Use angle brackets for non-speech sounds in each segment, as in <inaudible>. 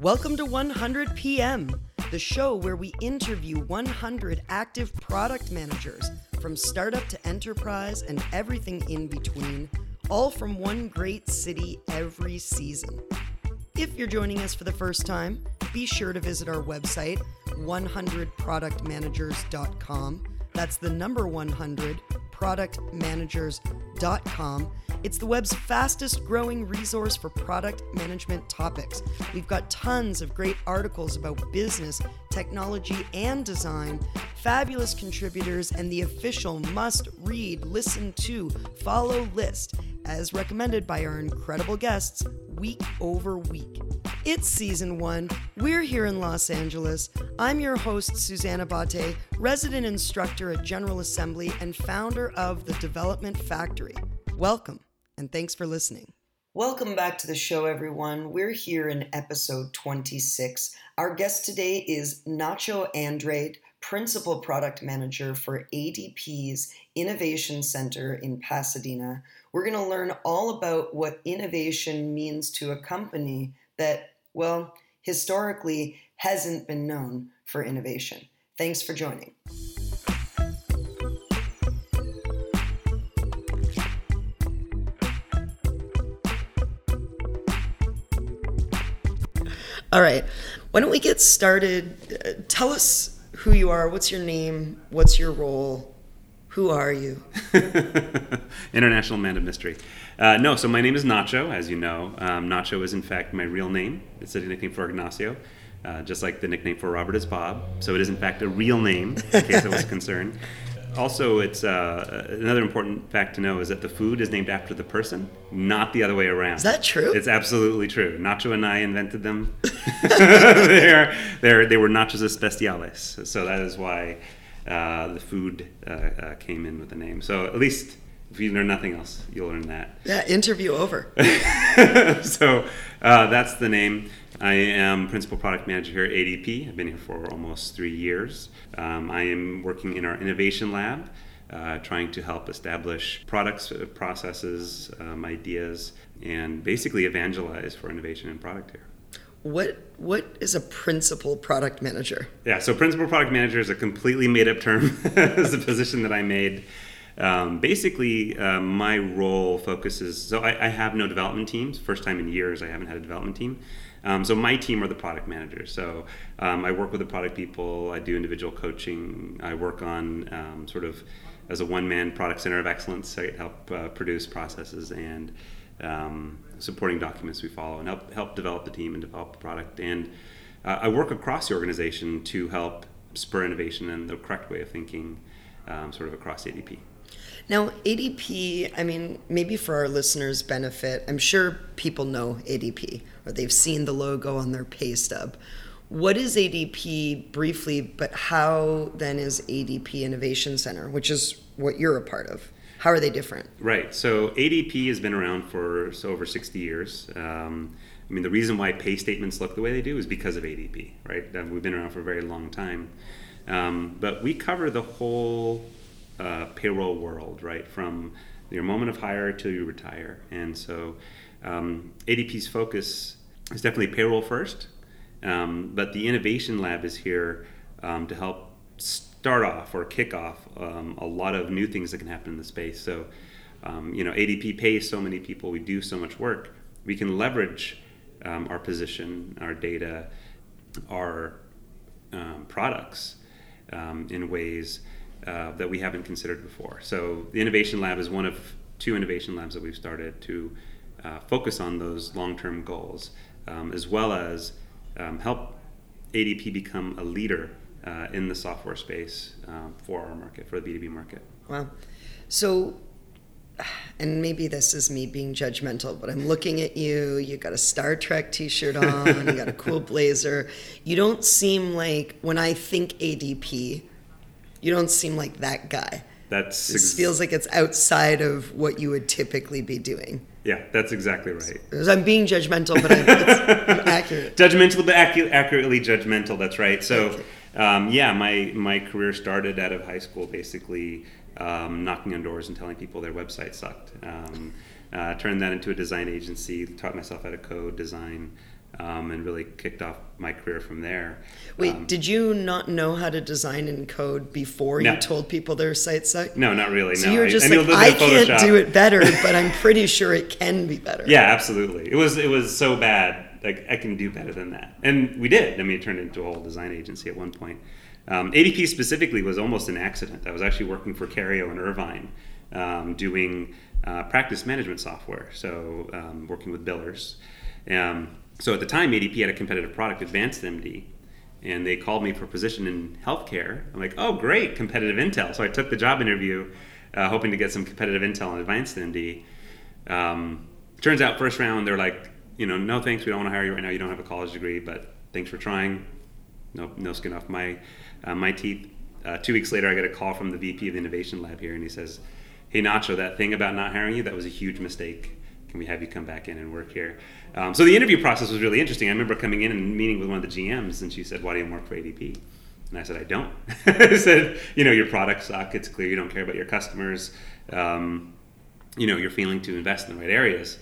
Welcome to 100 PM, the show where we interview 100 active product managers from startup to enterprise and everything in between, all from one great city every season. If you're joining us for the first time, be sure to visit our website, 100productmanagers.com. That's the number 100 productmanagers.com. It's the web's fastest growing resource for product management topics. We've got tons of great articles about business, technology, and design, fabulous contributors, and the official must read, listen to, follow list, as recommended by our incredible guests week over week. It's season one. We're here in Los Angeles. I'm your host, Susanna Bate, resident instructor at General Assembly and founder of the Development Factory. Welcome, and thanks for listening. Welcome back to the show, everyone. We're here in episode 26. Our guest today is Nacho Andrade, Principal Product Manager for ADP's Innovation Center in Pasadena. We're going to learn all about what innovation means to a company that, well, historically hasn't been known for innovation. Thanks for joining. All right. Why don't we get started? Uh, tell us who you are. What's your name? What's your role? Who are you? <laughs> International man of mystery. Uh, no, so my name is Nacho, as you know. Um, Nacho is, in fact, my real name. It's a nickname for Ignacio, uh, just like the nickname for Robert is Bob. So it is, in fact, a real name, in case I was <laughs> concerned. Also, it's uh, another important fact to know is that the food is named after the person, not the other way around. Is that true? It's absolutely true. Nacho and I invented them. <laughs> they're, they're, they were nachos especiales. So that is why uh, the food uh, uh, came in with the name. So at least if you learn nothing else, you'll learn that. Yeah, interview over. <laughs> so uh, that's the name. I am principal product manager here at ADP. I've been here for almost three years. Um, I am working in our innovation lab, uh, trying to help establish products, processes, um, ideas, and basically evangelize for innovation and product here. What what is a principal product manager? Yeah, so principal product manager is a completely made up term. <laughs> it's a position that I made. Um, basically, uh, my role focuses. So I, I, have no development teams. First time in years, I haven't had a development team. Um, so my team are the product managers. So um, I work with the product people. I do individual coaching. I work on um, sort of as a one-man product center of excellence. I help uh, produce processes and um, supporting documents we follow, and help help develop the team and develop the product. And uh, I work across the organization to help spur innovation and the correct way of thinking, um, sort of across ADP. Now, ADP, I mean, maybe for our listeners' benefit, I'm sure people know ADP or they've seen the logo on their pay stub. What is ADP briefly, but how then is ADP Innovation Center, which is what you're a part of? How are they different? Right. So ADP has been around for so over 60 years. Um, I mean, the reason why pay statements look the way they do is because of ADP, right? We've been around for a very long time. Um, but we cover the whole uh, payroll world, right? From your moment of hire till you retire. And so um, ADP's focus is definitely payroll first, um, but the innovation lab is here um, to help start off or kick off um, a lot of new things that can happen in the space. So, um, you know, ADP pays so many people, we do so much work, we can leverage um, our position, our data, our products in ways uh, that we haven't considered before. So the innovation lab is one of two innovation labs that we've started to uh, focus on those long-term goals, um, as well as um, help ADP become a leader uh, in the software space um, for our market, for the B2B market. Wow. So, and maybe this is me being judgmental, but I'm looking at you. You got a Star Trek t shirt on, you got a cool <laughs> blazer. You don't seem like, when I think ADP, you don't seem like that guy. That's ex- feels like it's outside of what you would typically be doing. Yeah, that's exactly right. I'm being judgmental, but I'm, it's <laughs> accurate. Judgmental, but acu- accurately judgmental. That's right. So, um, yeah, my my career started out of high school, basically um, knocking on doors and telling people their website sucked. Um, uh, turned that into a design agency. Taught myself how to code, design, um, and really kicked off my career from there. Wait, Um, did you not know how to design and code before No. you told people their site sucked? no, not really. So no, you were I- just I like, I of can't do it better, but I'm pretty sure it <laughs> can be better. Yeah, absolutely. It was it was so bad. Like I can do better than that, and we did. I mean, it turned into a whole design agency at one point. Um, ADP specifically was almost an accident. I was actually working for Kareo in Irvine, um, doing uh, practice management software. So um, working with billers. Um, so at the time, ADP had a competitive product, Advanced MD, and they called me for a position in healthcare. I'm like, oh, great, competitive intel. So I took the job interview, uh, hoping to get some competitive intel on Advanced MD. Um, turns out, first round, they're like, you know, no thanks, we don't want to hire you right now. You don't have a college degree, but thanks for trying. No, no skin off my uh, my teeth. Uh, two weeks later, I get a call from the VP of the Innovation Lab here, and he says, "Hey Nacho, that thing about not hiring you, that was a huge mistake. Can we have you come back in and work here?" Um, so the interview process was really interesting. I remember coming in and meeting with one of the GMs, and she said, "Why do you work for ADP?" And I said, "I don't." <laughs> I said, "You know, your products suck. It's clear you don't care about your customers. Um, you know, you're failing to invest in the right areas."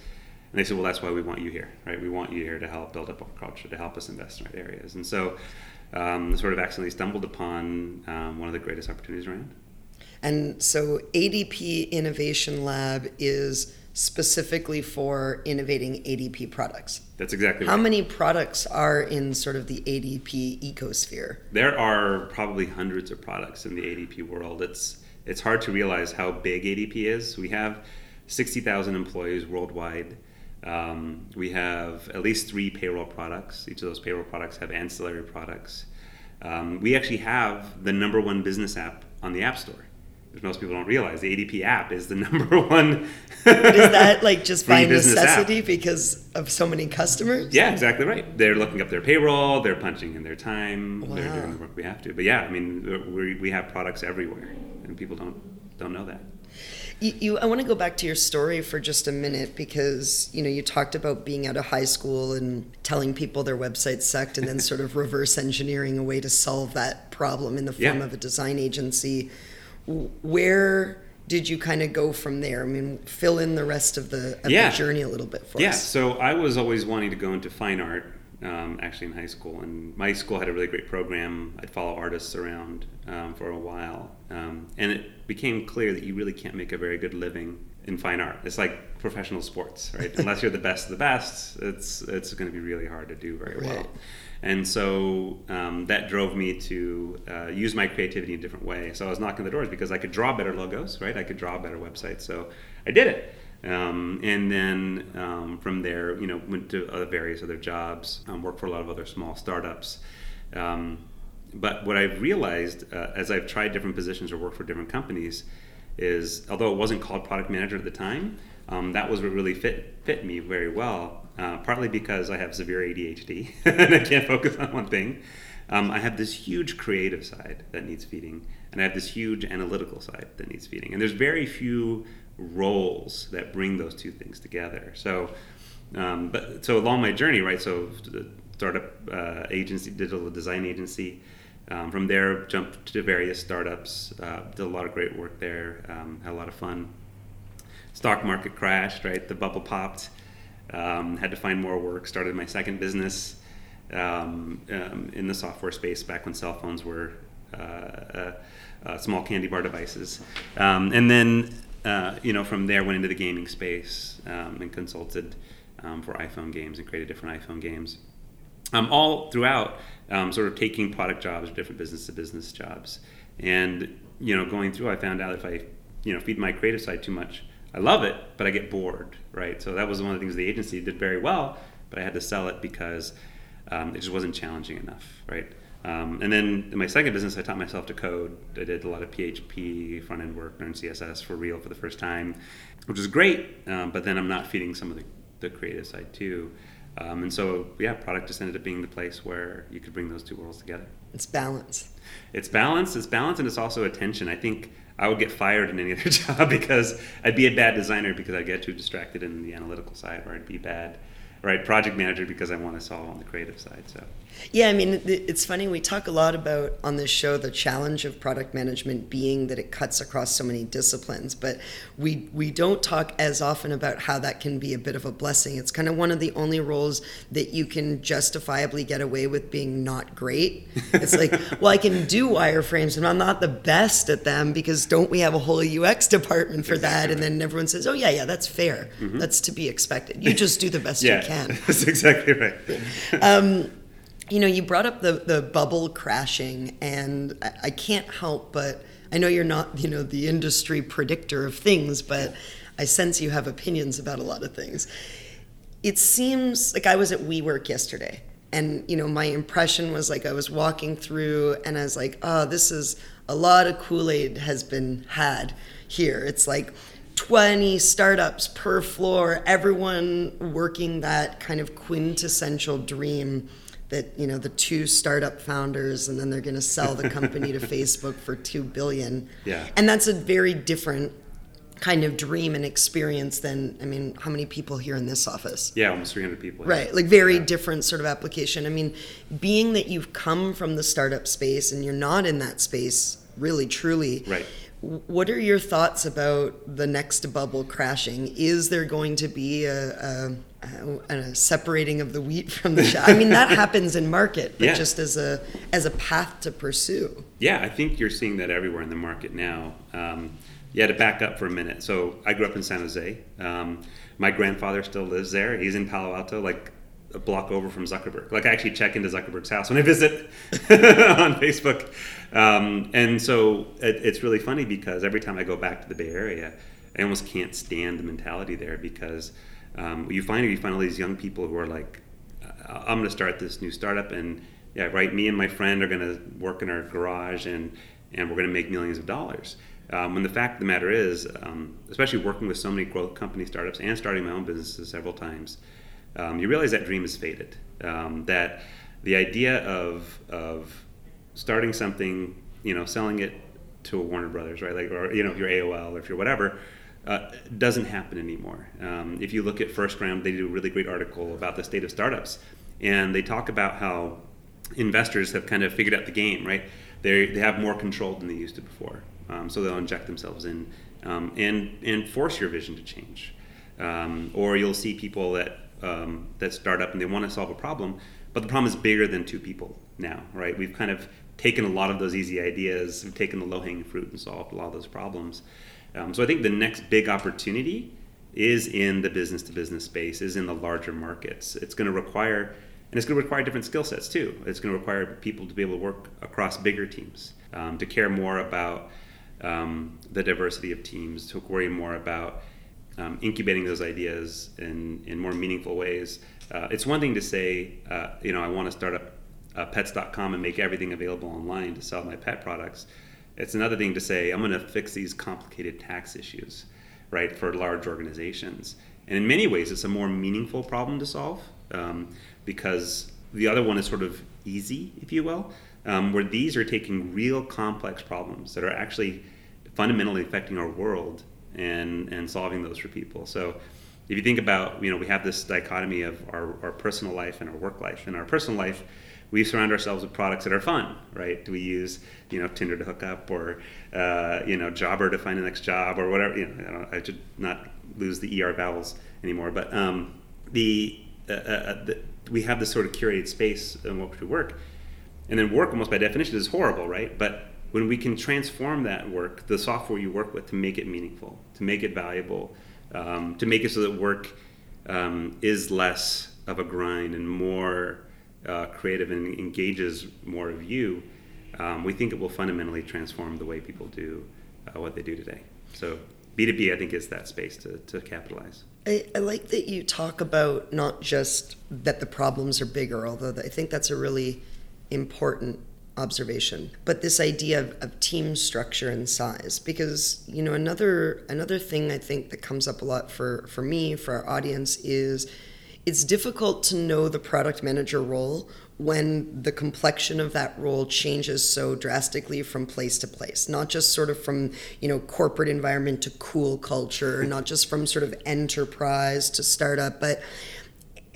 And they said, "Well, that's why we want you here, right? We want you here to help build up our culture, to help us invest in right areas." And so, um, sort of accidentally stumbled upon um, one of the greatest opportunities around. And so ADP Innovation Lab is specifically for innovating ADP products. That's exactly How right. How many products are in sort of the ADP ecosphere? There are probably hundreds of products in the ADP world. It's it's hard to realize how big ADP is. We have 60,000 employees worldwide. Um, we have at least three payroll products. Each of those payroll products have ancillary products. Um, we actually have the number one business app on the App Store. Which most people don't realize. The ADP app is the <laughs> number one. But is that like just <laughs> by business app. necessity because of so many customers? Yeah, exactly right. They're looking up their payroll, they're punching in their time, wow. they're doing the work we have to. But yeah, I mean, we, we have products everywhere, and people don't don't know that. You, you, I want to go back to your story for just a minute because you know you talked about being out of high school and telling people their website sucked, and then sort of <laughs> reverse engineering a way to solve that problem in the form Yeah. of a design agency. Where did you kind of go from there? I mean, fill in the rest of the, of Yeah. the journey a little bit for Yeah, us. Yeah. So I was always wanting to go into fine art, um, actually in high school, and my school had a really great program. I'd follow artists around um, for a while, um, and it became clear that you really can't make a very good living in fine art. It's like professional sports, right? <laughs> Unless you're the best of the best, it's it's going to be really hard to do very well. And so um, that drove me to uh, use my creativity in a different way. So I was knocking the doors because I could draw better logos, right? I could draw better websites. So I did it. Um, and then um, from there, you know, went to other various other jobs, um, worked for a lot of other small startups. Um, but what I've realized uh, as I've tried different positions or worked for different companies is, although it wasn't called product manager at the time, um, that was what really fit fit me very well. Uh, partly because I have severe ADHD <laughs> and I can't focus on one thing. Um, I have this huge creative side that needs feeding, and I have this huge analytical side that needs feeding. And there's very few roles that bring those two things together. So, um, but so along my journey, right? So, the startup uh, agency, digital design agency. Um, from there, jumped to various startups. Uh, did a lot of great work there. Um, had a lot of fun. Stock market crashed, right? The bubble popped. Um, had to find more work. Started my second business um, um, in the software space back when cell phones were uh, small candy bar devices. And then, uh, you know, from there went into the gaming space um, and consulted um, for iPhone games and created different iPhone games. Um, all throughout, um, sort of taking product jobs, or different business to business jobs, and you know, going through, I found out if I, you know, feed my creative side too much, I love it, but I get bored, right? So that was one of the things the agency did very well, but I had to sell it because um, it just wasn't challenging enough, right? Um, and then in my second business, I taught myself to code. I did a lot of PHP, front end work, learned CSS for real for the first time, which was great. Um, but then I'm not feeding some of the, the creative side too. Um, and so, yeah, product just ended up being the place where you could bring those two worlds together. It's balance. It's balance, it's balance, and it's also attention. I think I would get fired in any <laughs> other job because I'd be a bad designer because I'd get too distracted in the analytical side, or I'd be bad, right? Project manager because I want to solve on the creative side. So. Yeah, I mean, it's funny. We talk a lot about on this show the challenge of product management being that it cuts across so many disciplines, but we we don't talk as often about how that can be a bit of a blessing. It's kind of one of the only roles that you can justifiably get away with being not great. It's like, <laughs> well, I can do wireframes, and I'm not the best at them because don't we have a whole UX department for that? And then everyone says, oh yeah, yeah, that's fair. Mm-hmm. That's to be expected. You just do the best yeah, you can. <laughs> That's exactly right. um, you know, you brought up the, the bubble crashing, and I, can't help but I know you're not, you know, the industry predictor of things, but I sense you have opinions about a lot of things. It seems like I was at WeWork yesterday, and you know, my impression was like I was walking through, and I was like, oh, this is a lot of Kool Aid has been had here. It's like 20 startups per floor, everyone working that kind of quintessential dream that you know the two startup founders and then they're going to sell the company to <laughs> Facebook for 2 billion. Yeah. And that's a very different kind of dream and experience than I mean how many people here in this office? Yeah, almost 300 people. Right. Like very yeah. different sort of application. I mean, being that you've come from the startup space and you're not in that space really truly. Right. What are your thoughts about the next bubble crashing? Is there going to be a, a a separating of the wheat from the chaff. I mean, that <laughs> happens in market, but yeah. just as a as a path to pursue. Yeah, I think you're seeing that everywhere in the market now. Um, yeah, to back up for a minute. So I grew up in San Jose. Um, my grandfather still lives there. He's in Palo Alto, like a block over from Zuckerberg. Like I actually check into Zuckerberg's house when I visit <laughs> on Facebook. Um, and so it, it's really funny because every time I go back to the Bay Area, I almost can't stand the mentality there because um, you find you find all these young people who are like, I'm going to start this new startup, and yeah, right. Me and my friend are going to work in our garage, and and we're going to make millions of dollars. Um, when the fact of the matter is, um, especially working with so many growth company startups and starting my own businesses several times, um, you realize that dream is faded. Um, that the idea of of starting something, you know, selling it to a Warner Brothers, right? Like, or you know, if you're AOL or if you're whatever, uh, doesn't happen anymore. Um, if you look at First Round, they do a really great article about the state of startups, and they talk about how investors have kind of figured out the game, right? They, they have more control than they used to before, um, so they'll inject themselves in um, and and force your vision to change. Um, or you'll see people that um, that start up and they want to solve a problem, but the problem is bigger than two people now, right? We've kind of taken a lot of those easy ideas, we've taken the low hanging fruit and solved a lot of those problems. Um, so I think the next big opportunity is in the business to business space, is in the larger markets. It's going to require, and it's going to require different skill sets too. It's going to require people to be able to work across bigger teams, um, to care more about um, the diversity of teams, to worry more about um, incubating those ideas in, in more meaningful ways. Uh, it's one thing to say, uh, you know, I want to start up uh, pets.com and make everything available online to sell my pet products. It's another thing to say, I'm going to fix these complicated tax issues, right, for large organizations. And in many ways, it's a more meaningful problem to solve um, because the other one is sort of easy, if you will, um, where these are taking real complex problems that are actually fundamentally affecting our world and, and solving those for people. So if you think about, you know, we have this dichotomy of our, our personal life and our work life. In our personal life, we surround ourselves with products that are fun, right? Do we use, you know, Tinder to hook up or, uh, you know, Jobr to find the next job or whatever? You know, I, should not lose the ER vowels anymore. But um, the, uh, uh, uh, the, we have this sort of curated space in which we work. And then work, almost by definition, is horrible, right? But when we can transform that work, the software you work with, to make it meaningful, to make it valuable, um, to make it so that work um, is less of a grind and more uh, creative and engages more of you, um, we think it will fundamentally transform the way people do uh, what they do today. So B2B, I think, is that space to, to capitalize. I, I, like that you talk about not just that the problems are bigger, although I think that's a really important observation, but this idea of, of team structure and size. Because you know another another thing I think that comes up a lot for for me for our audience is it's difficult to know the product manager role when the complexion of that role changes so drastically from place to place not just sort of from you know corporate environment to cool culture not just from sort of enterprise to startup but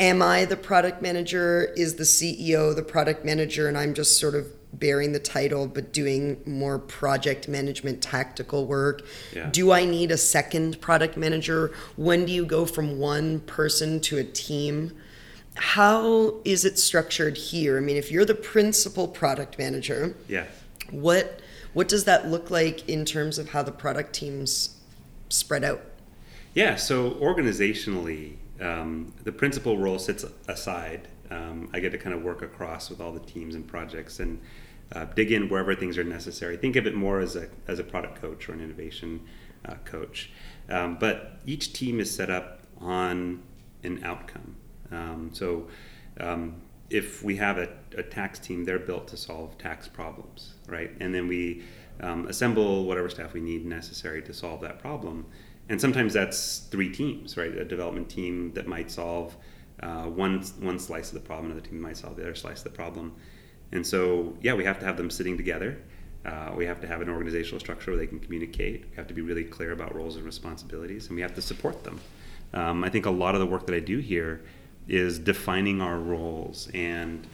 am I the product manager? Is the CEO the product manager? And I'm just sort of bearing the title but doing more project management tactical work Yeah. do i need a second product manager when do you go from one person to a team how is it structured here i mean if you're the principal product manager Yeah. what what does that look like in terms of how the product teams spread out Yeah, so organizationally, um, the principal role sits aside. Um, I get to kind of work across with all the teams and projects and uh, dig in wherever things are necessary. Think of it more as a, as a product coach or an innovation uh, coach. Um, but each team is set up on an outcome. Um, so um, if we have a, a tax team, they're built to solve tax problems, right? And then we um, assemble whatever staff we need necessary to solve that problem. And sometimes that's three teams, right? A development team that might solve uh, one one slice of the problem, another team might solve the other slice of the problem. And so, yeah, we have to have them sitting together. Uh, we have to have an organizational structure where they can communicate. We have to be really clear about roles and responsibilities, and we have to support them. Um, I think a lot of the work that I do here is defining our roles and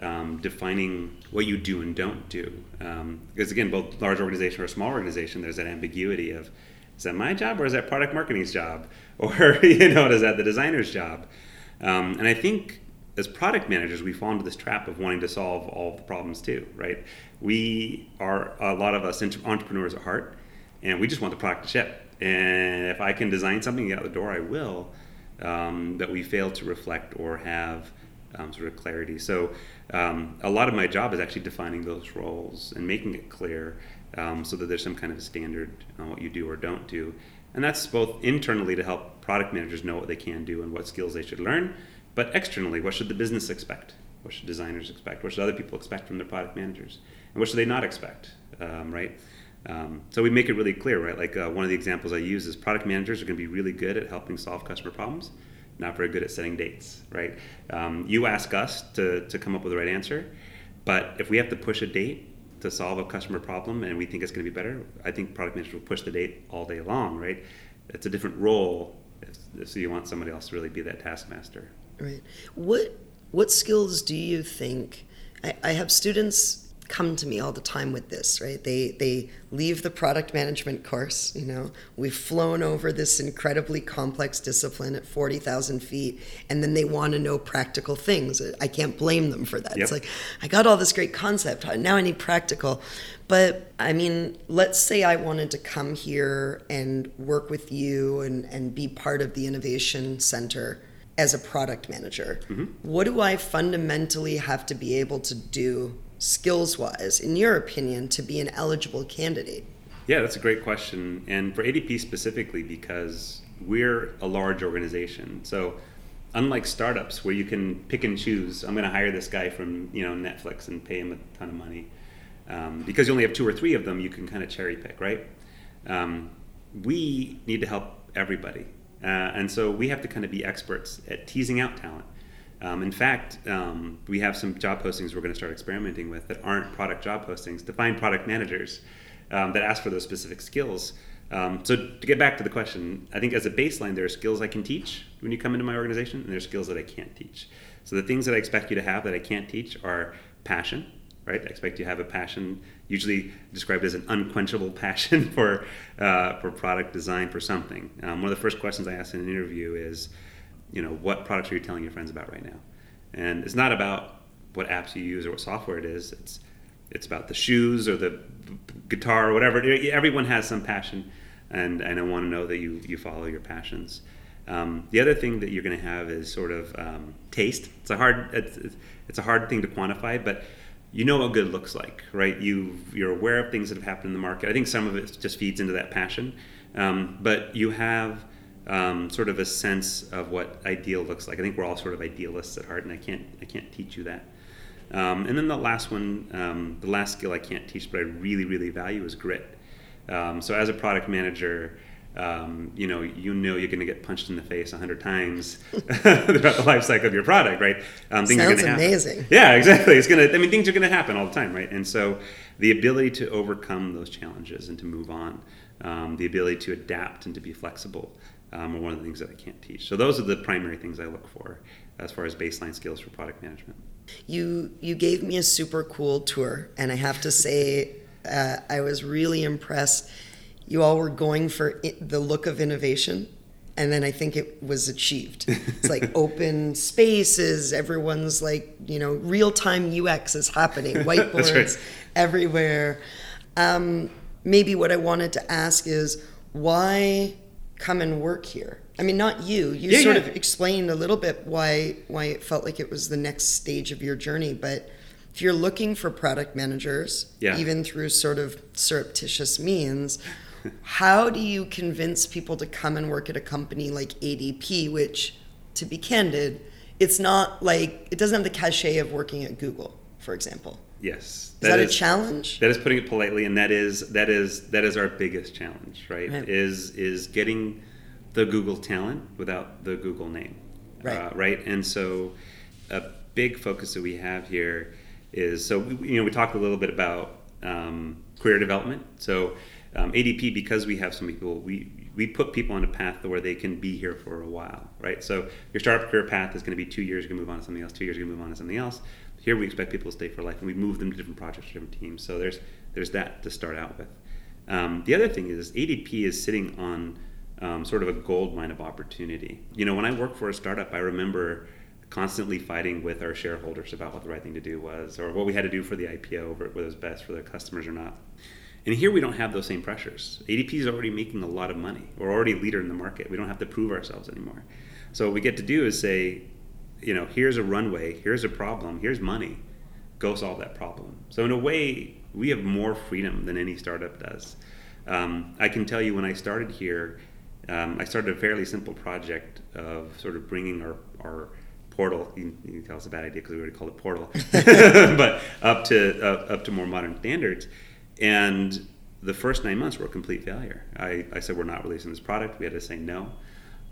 um, defining what you do and don't do. Um, because again, both large organization or small organization, there's that ambiguity of is that my job or is that product marketing's job <laughs> or you know is that the designer's job? Um, and I think as product managers, we fall into this trap of wanting to solve all the problems too, right? We are a lot of us entrepreneurs at heart, and we just want the product to ship. And if I can design something and get out the door, I will. Um, but we fail to reflect or have um, sort of clarity. So um, a lot of my job is actually defining those roles and making it clear um, so that there's some kind of standard on what you do or don't do. And that's both internally to help product managers know what they can do and what skills they should learn, but externally, what should the business expect? What should designers expect? What should other people expect from their product managers? And what should they not expect? Um, right? Um, so we make it really clear, right? Like uh, one of the examples I use is product managers are going to be really good at helping solve customer problems, not very good at setting dates, right? Um, you ask us to, to come up with the right answer, but if we have to push a date to solve a customer problem and we think it's going to be better, I think product managers will push the date all day long, right? It's a different role, so you want somebody else to really be that taskmaster. Right. What what skills do you think? I, I have students come to me all the time with this, right? They they leave the product management course, you know. We've flown over this incredibly complex discipline at 40,000 feet and then they want to know practical things. I can't blame them for that. Yep. It's like I got all this great concept. Now I need practical. But I mean, let's say I wanted to come here and work with you and, and be part of the innovation center as a product manager. Mm-hmm. What do I fundamentally have to be able to do skills wise, in your opinion, to be an eligible candidate? Yeah, that's a great question. And for ADP specifically, because we're a large organization. So unlike startups where you can pick and choose, I'm going to hire this guy from you know Netflix and pay him a ton of money. Um, because you only have two or three of them, you can kind of cherry pick, right? Um, we need to help everybody. Uh, and so we have to kind of be experts at teasing out talent. Um, in fact, um, we have some job postings we're going to start experimenting with that aren't product job postings to find product managers um, that ask for those specific skills. Um, so to get back to the question, I think as a baseline, there are skills I can teach when you come into my organization, and there are skills that I can't teach. So the things that I expect you to have that I can't teach are passion, right? I expect you have a passion, usually described as an unquenchable <laughs> passion for uh, for product design for something. Um, one of the first questions I ask in an interview is, you know, what products are you telling your friends about right now? And it's not about what apps you use or what software it is. It's it's about the shoes or the guitar or whatever. Everyone has some passion, and, and I want to know that you you follow your passions. Um, the other thing that you're going to have is sort of um, taste. It's a hard it's, it's a hard thing to quantify, but you know what good looks like, right? You you're aware of things that have happened in the market. I think some of it just feeds into that passion, um, but you have um, sort of a sense of what ideal looks like. I think we're all sort of idealists at heart, and I can't I can't teach you that. Um, and then the last one, um, the last skill I can't teach, but I really really value is grit. Um, so as a product manager. Um, you know, you know you're going to get punched in the face a hundred times <laughs> throughout the life cycle of your product, right? Um, things are Sounds gonna happen. amazing. Yeah, exactly. It's gonna. I mean, things are gonna happen all the time, right? And so, the ability to overcome those challenges and to move on, um, the ability to adapt and to be flexible, um, are one of the things that I can't teach. So those are the primary things I look for as far as baseline skills for product management. You you gave me a super cool tour, and I have to say, uh, I was really impressed. You all were going for the look of innovation, and then I think it was achieved. <laughs> It's like open spaces, everyone's like, you know, real time UX is happening, <laughs> whiteboards right. everywhere. Um, maybe what I wanted to ask is why come and work here? I mean, not you. You yeah, sort yeah. of explained a little bit why why it felt like it was the next stage of your journey, but if you're looking for product managers, yeah. even through sort of surreptitious means, how do you convince people to come and work at a company like ADP, which, to be candid, it's not like it doesn't have the cachet of working at Google, for example. Yes. That is that is, a challenge? That is putting it politely, and that is that is that is our biggest challenge, right? right. Is is getting the Google talent without the Google name, right? Uh, right. And so, a big focus that we have here is so you know we talked a little bit about um, career development. So um, ADP, because we have so many people, we we put people on a path where they can be here for a while, right? So your startup career path is going to be two years, going to move on to something else. Two years, going to move on to something else. Here, we expect people to stay for life, and we move them to different projects, different teams. So there's there's that to start out with. Um, the other thing is ADP is sitting on um, sort of a gold mine of opportunity. You know, when I worked for a startup, I remember constantly fighting with our shareholders about what the right thing to do was, or what we had to do for the IPO, whether it was best for their customers or not. And here we don't have those same pressures. ADP is already making a lot of money. We're already a leader in the market. We don't have to prove ourselves anymore. So what we get to do is say, you know, here's a runway, here's a problem, here's money. Go solve that problem. So in a way, we have more freedom than any startup does. Um, I can tell you when I started here, um, I started a fairly simple project of sort of bringing our, our portal. You, you tell it's a bad idea because we already called it portal, <laughs> but up to uh, up to more modern standards. And the first nine months were a complete failure. I, I said we're not releasing this product. We had to say no,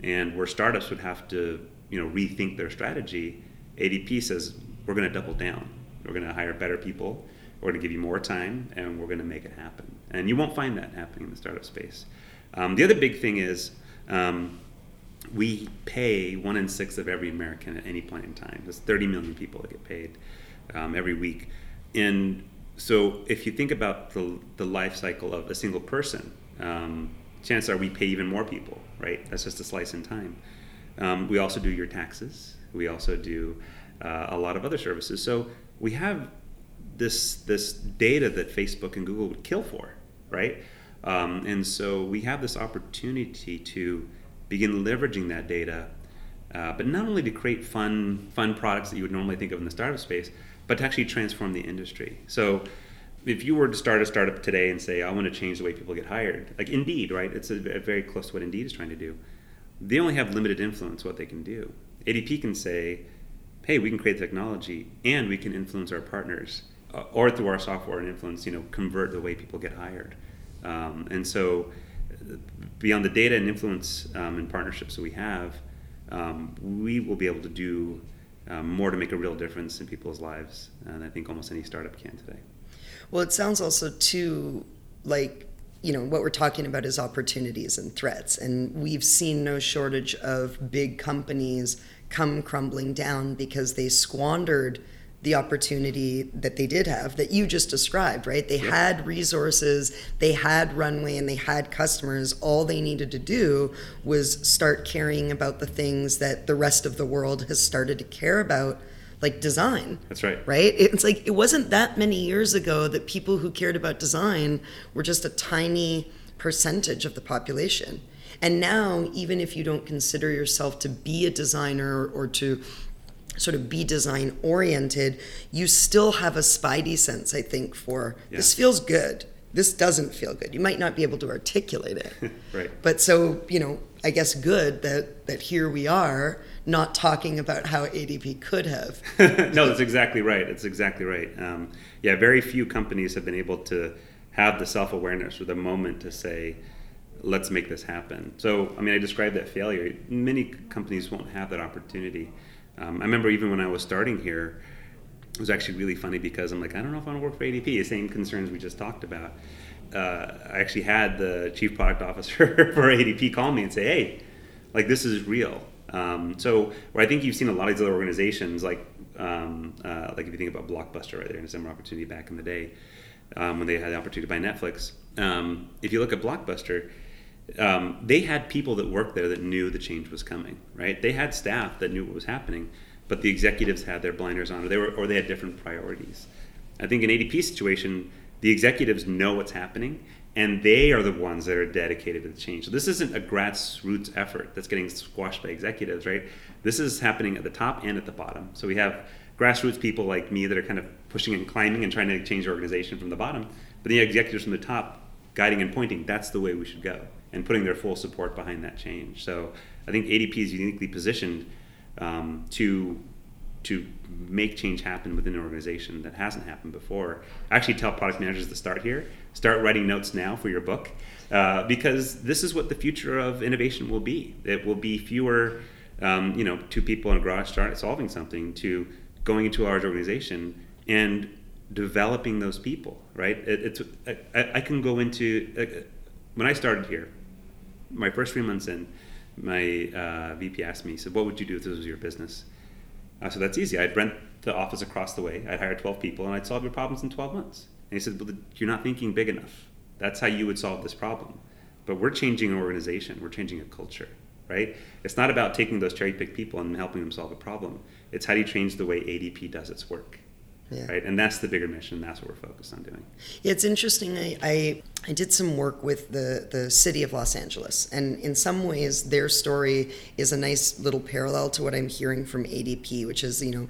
and where startups would have to you know rethink their strategy, ADP says we're going to double down. We're going to hire better people. We're going to give you more time, and we're going to make it happen. And you won't find that happening in the startup space. Um, the other big thing is um, we pay one in six of every American at any point in time. There's 30 million people that get paid um, every week. And so if you think about the, the life cycle of a single person, um, chances are we pay even more people, right? That's just a slice in time. Um, we also do your taxes. We also do uh, a lot of other services. So we have this this data that Facebook and Google would kill for, right? Um, and so we have this opportunity to begin leveraging that data, uh, but not only to create fun fun products that you would normally think of in the startup space, but to actually transform the industry. So if you were to start a startup today and say, I want to change the way people get hired, like Indeed, right? It's a, a very close to what Indeed is trying to do. They only have limited influence what they can do. ADP can say, hey, we can create technology and we can influence our partners, uh, or through our software and influence, you know, convert the way people get hired. Um, and so, beyond the data and influence um, and partnerships that we have, um, we will be able to do um, more to make a real difference in people's lives. And I think almost any startup can today. Well, it sounds also too like you know what we're talking about is opportunities and threats, and we've seen no shortage of big companies come crumbling down because they squandered the opportunity that they did have that you just described, right? They yep. had resources, they had runway, and they had customers. All they needed to do was start caring about the things that the rest of the world has started to care about, like design. That's right. Right? It's like it wasn't that many years ago that people who cared about design were just a tiny percentage of the population. And now, even if you don't consider yourself to be a designer or to sort of be design oriented, you still have a spidey sense, I think, for yeah. this feels good. This doesn't feel good. You might not be able to articulate it. <laughs> right. But so, you know, I guess good that that here we are not talking about how ADP could have. <laughs> no, that's exactly right. That's exactly right. Um, yeah, very few companies have been able to have the self awareness or the moment to say, let's make this happen. So, I mean, I described that failure. Many companies won't have that opportunity. Um, I remember even when I was starting here, it was actually really funny because I'm like, I don't know if I want to work for ADP. The same concerns we just talked about. Uh, I actually had the chief product officer <laughs> for ADP call me and say, hey, Like this is real. Um, so where I think you've seen a lot of these other organizations, like um, uh, like if you think about Blockbuster, right there in a similar opportunity back in the day um, when they had the opportunity to buy Netflix. Um, if you look at Blockbuster, um, they had people that worked there that knew the change was coming, right? They had staff that knew what was happening, but the executives had their blinders on, or they were, or they had different priorities. I think in ADP situation, the executives know what's happening, and they are the ones that are dedicated to the change. So this isn't a grassroots effort that's getting squashed by executives, right? This is happening at the top and at the bottom. So we have grassroots people like me that are kind of pushing and climbing and trying to change the organization from the bottom, but the executives from the top guiding and pointing. That's the way we should go and putting their full support behind that change. So I think ADP is uniquely positioned um, to to make change happen within an organization that hasn't happened before. I actually tell product managers to start here. Start writing notes now for your book uh, because this is what the future of innovation will be. It will be fewer, um, you know, two people in a garage start solving something to going into a large organization and developing those people. Right? It, it's I, I, can go into uh, when I started here my first three months in, my uh, VP asked me, he said, "What would you do if this was your business?" I said, "That's easy. I'd rent the office across the way. I'd hire 12 people, and I'd solve your problems in 12 months." And he said, "Well, you're not thinking big enough. That's how you would solve this problem. But we're changing an organization. We're changing a culture." Right? It's not about taking those cherry picked people and helping them solve a problem. It's how do you change the way ADP does its work. Yeah. Right, and that's the bigger mission. That's what we're focused on doing. Yeah, it's interesting. I, I, I did some work with the the city of Los Angeles, and in some ways, their story is a nice little parallel to what I'm hearing from ADP, which is you know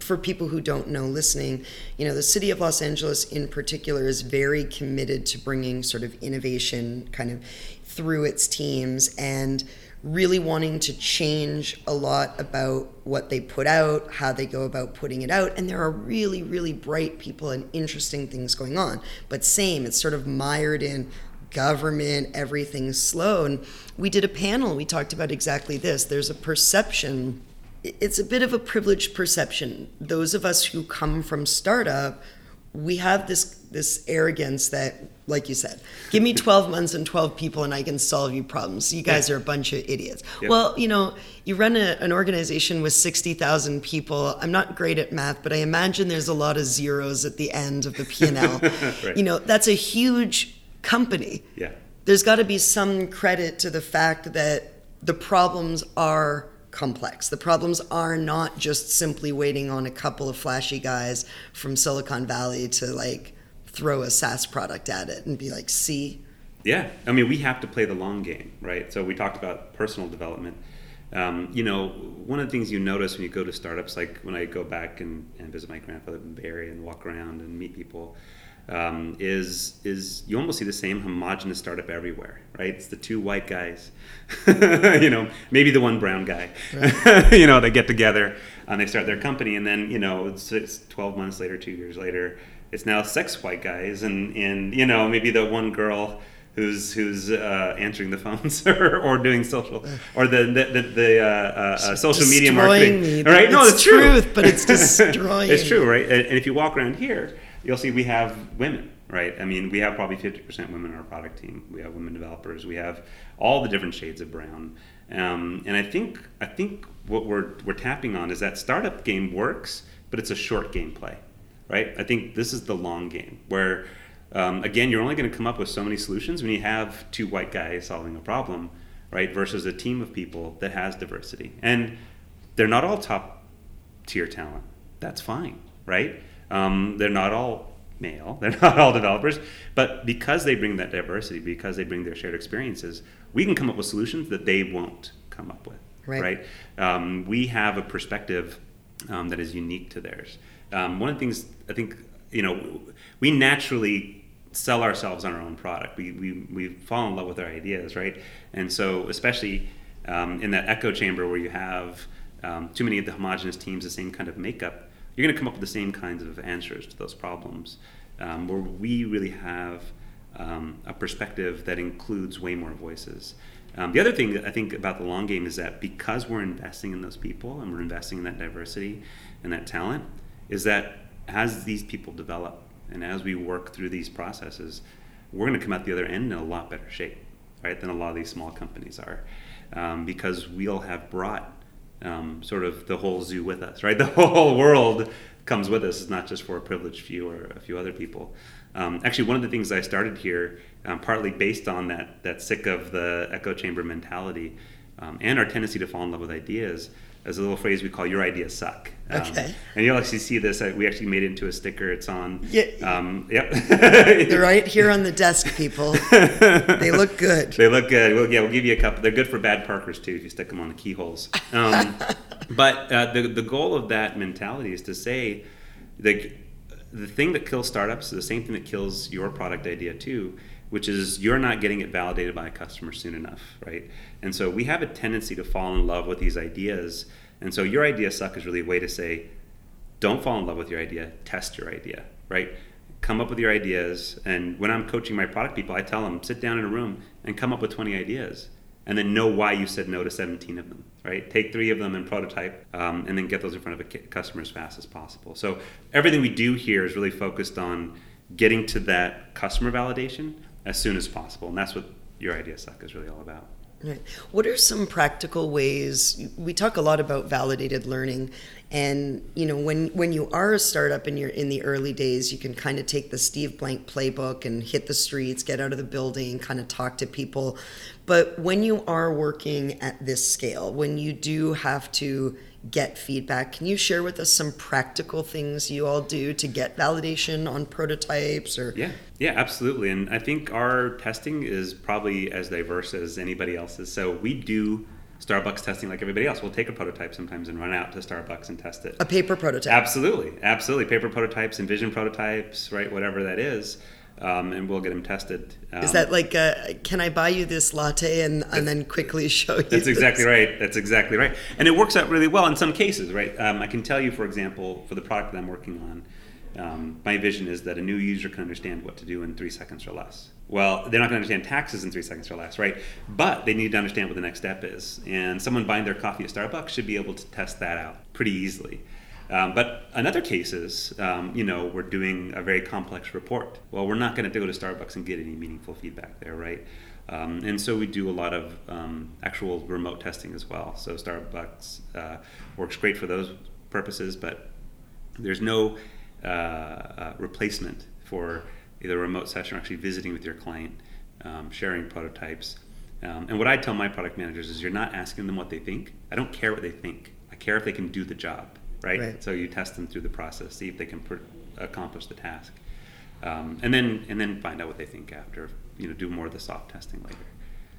for people who don't know listening, you know, the city of Los Angeles in particular is very committed to bringing sort of innovation kind of through its teams and really wanting to change a lot about what they put out, how they go about putting it out. And there are really, really bright people and interesting things going on. But same, it's sort of mired in government, everything's slow. And we did a panel, we talked about exactly this. There's a perception, it's a bit of a privileged perception. Those of us who come from startup, we have this this arrogance that like you said give me 12 <laughs> months and 12 people and i can solve you problems. You guys yeah. are a bunch of idiots. Well you know you run a, an organization with 60000 people. I'm not great at math but i imagine there's a lot of zeros at the end of the p&l <laughs> right. you know that's a huge company. Yeah. There's got to be some credit to the fact that the problems are complex. The problems are not just simply waiting on a couple of flashy guys from Silicon Valley to like throw a SaaS product at it and be like, see. Yeah, I mean, we have to play the long game, right? So we talked about personal development. Um, you know, one of the things you notice when you go to startups, like when I go back and, and visit my grandfather in Area and walk around and meet people, um, is is you almost see the same homogenous startup everywhere, right? It's the two white guys, <laughs> you know, maybe the one brown guy, right. <laughs> you know, they get together and they start their company, and then you know, it's, it's 12 months later, two years later, it's now six white guys, and and you know, maybe the one girl who's who's uh, answering the phones <laughs> or, or doing social or the the, the, the uh, uh, uh social media marketing. Me. Right? No, it's, truth, true. but it's destroying. it's true, right? And, and if you walk around here you'll see we have women, right? I mean, we have probably 50% women in our product team. We have women developers. We have all the different shades of brown. Um, and I think I think what we're we're tapping on is that startup game works, but it's a short game play, right? I think this is the long game where. Um, again, you're only going to come up with so many solutions when you have two white guys solving a problem, right? Versus a team of people that has diversity, and they're not all top tier talent. That's fine, right? Um, they're not all male, <laughs> they're not all developers, but because they bring that diversity, because they bring their shared experiences, we can come up with solutions that they won't come up with. Right. right? Um, we have a perspective um, that is unique to theirs. Um, one of the things I think, you know, we naturally sell ourselves on our own product. We, we, we fall in love with our ideas, right? And so, especially um, in that echo chamber where you have um, too many of the homogenous teams, the same kind of makeup, you're going to come up with the same kinds of answers to those problems. Um, where we really have um, a perspective that includes way more voices. Um, the other thing that I think about the long game is that because we're investing in those people and we're investing in that diversity and that talent, is that as these people develop and as we work through these processes, we're going to come out the other end in a lot better shape, right, than a lot of these small companies are. um, because we'll have brought um, sort of the whole zoo with us, right? <laughs> The whole world comes with us. It's not just for a privileged few or a few other people. Um, actually, one of the things I started here, um, partly based on that that sick of the echo chamber mentality um, and our tendency to fall in love with ideas, as a little phrase we call "Your ideas suck." Um, okay. And you'll actually see this. Uh, we actually made it into a sticker. It's on. Yeah. Um, yep. <laughs> They're right here on the desk, people. <laughs> they look good. They look good. Well, yeah, we'll give you a couple. They're good for bad parkers too if you stick them on the keyholes. Um, <laughs> but uh, the the goal of that mentality is to say, like, the thing that kills startups is the same thing that kills your product idea too which is you're not getting it validated by a customer soon enough, right? And so we have a tendency to fall in love with these ideas. And so your idea suck is really a way to say, don't fall in love with your idea, test your idea, right? Come up with your ideas. And when I'm coaching my product people, I tell them, sit down in a room and come up with 20 ideas. And then know why you said no to 17 of them, right? Take three of them and prototype, um, and then get those in front of a customer as fast as possible. So everything we do here is really focused on getting to that customer validation as soon as possible. And that's what your idea suck is really all about. Right. What are some practical ways? We talk a lot about validated learning, and you know when when you are a startup and you're in the early days, you can kind of take the Steve Blank playbook and hit the streets, get out of the building, kind of talk to people. But when you are working at this scale, when you do have to get feedback. Can you share with us some practical things you all do to get validation on prototypes or Yeah. Yeah, absolutely. And I think our testing is probably as diverse as anybody else's. So we do Starbucks testing like everybody else. We'll take a prototype sometimes and run out to Starbucks and test it. A paper prototype. Absolutely. Absolutely. Paper prototypes, InVision prototypes, right? Whatever that is um, and we'll get them tested. Um, Is that like, uh, can I buy you this latte and, and then quickly <laughs> show you? That's this? exactly right. That's exactly right. And it works out really well in some cases, right? Um, I can tell you, for example, for the product that I'm working on, um, my vision is that a new user can understand what to do in three seconds or less. Well, they're not going to understand taxes in three seconds or less, right? But they need to understand what the next step is. And someone buying their coffee at Starbucks should be able to test that out pretty easily. Um, but in other cases, um, you know, we're doing a very complex report. Well, we're not going to go to Starbucks and get any meaningful feedback there, right? Um, and so we do a lot of um, actual remote testing as well. So Starbucks uh, works great for those purposes, but there's no uh, uh, replacement for either a remote session or actually visiting with your client, um, sharing prototypes. Um, and what I tell my product managers is you're not asking them what they think. I don't care what they think. I care if they can do the job right? right? So you test them through the process, see if they can pr- accomplish the task, um, and then and then find out what they think after. You know, do more of the soft testing later.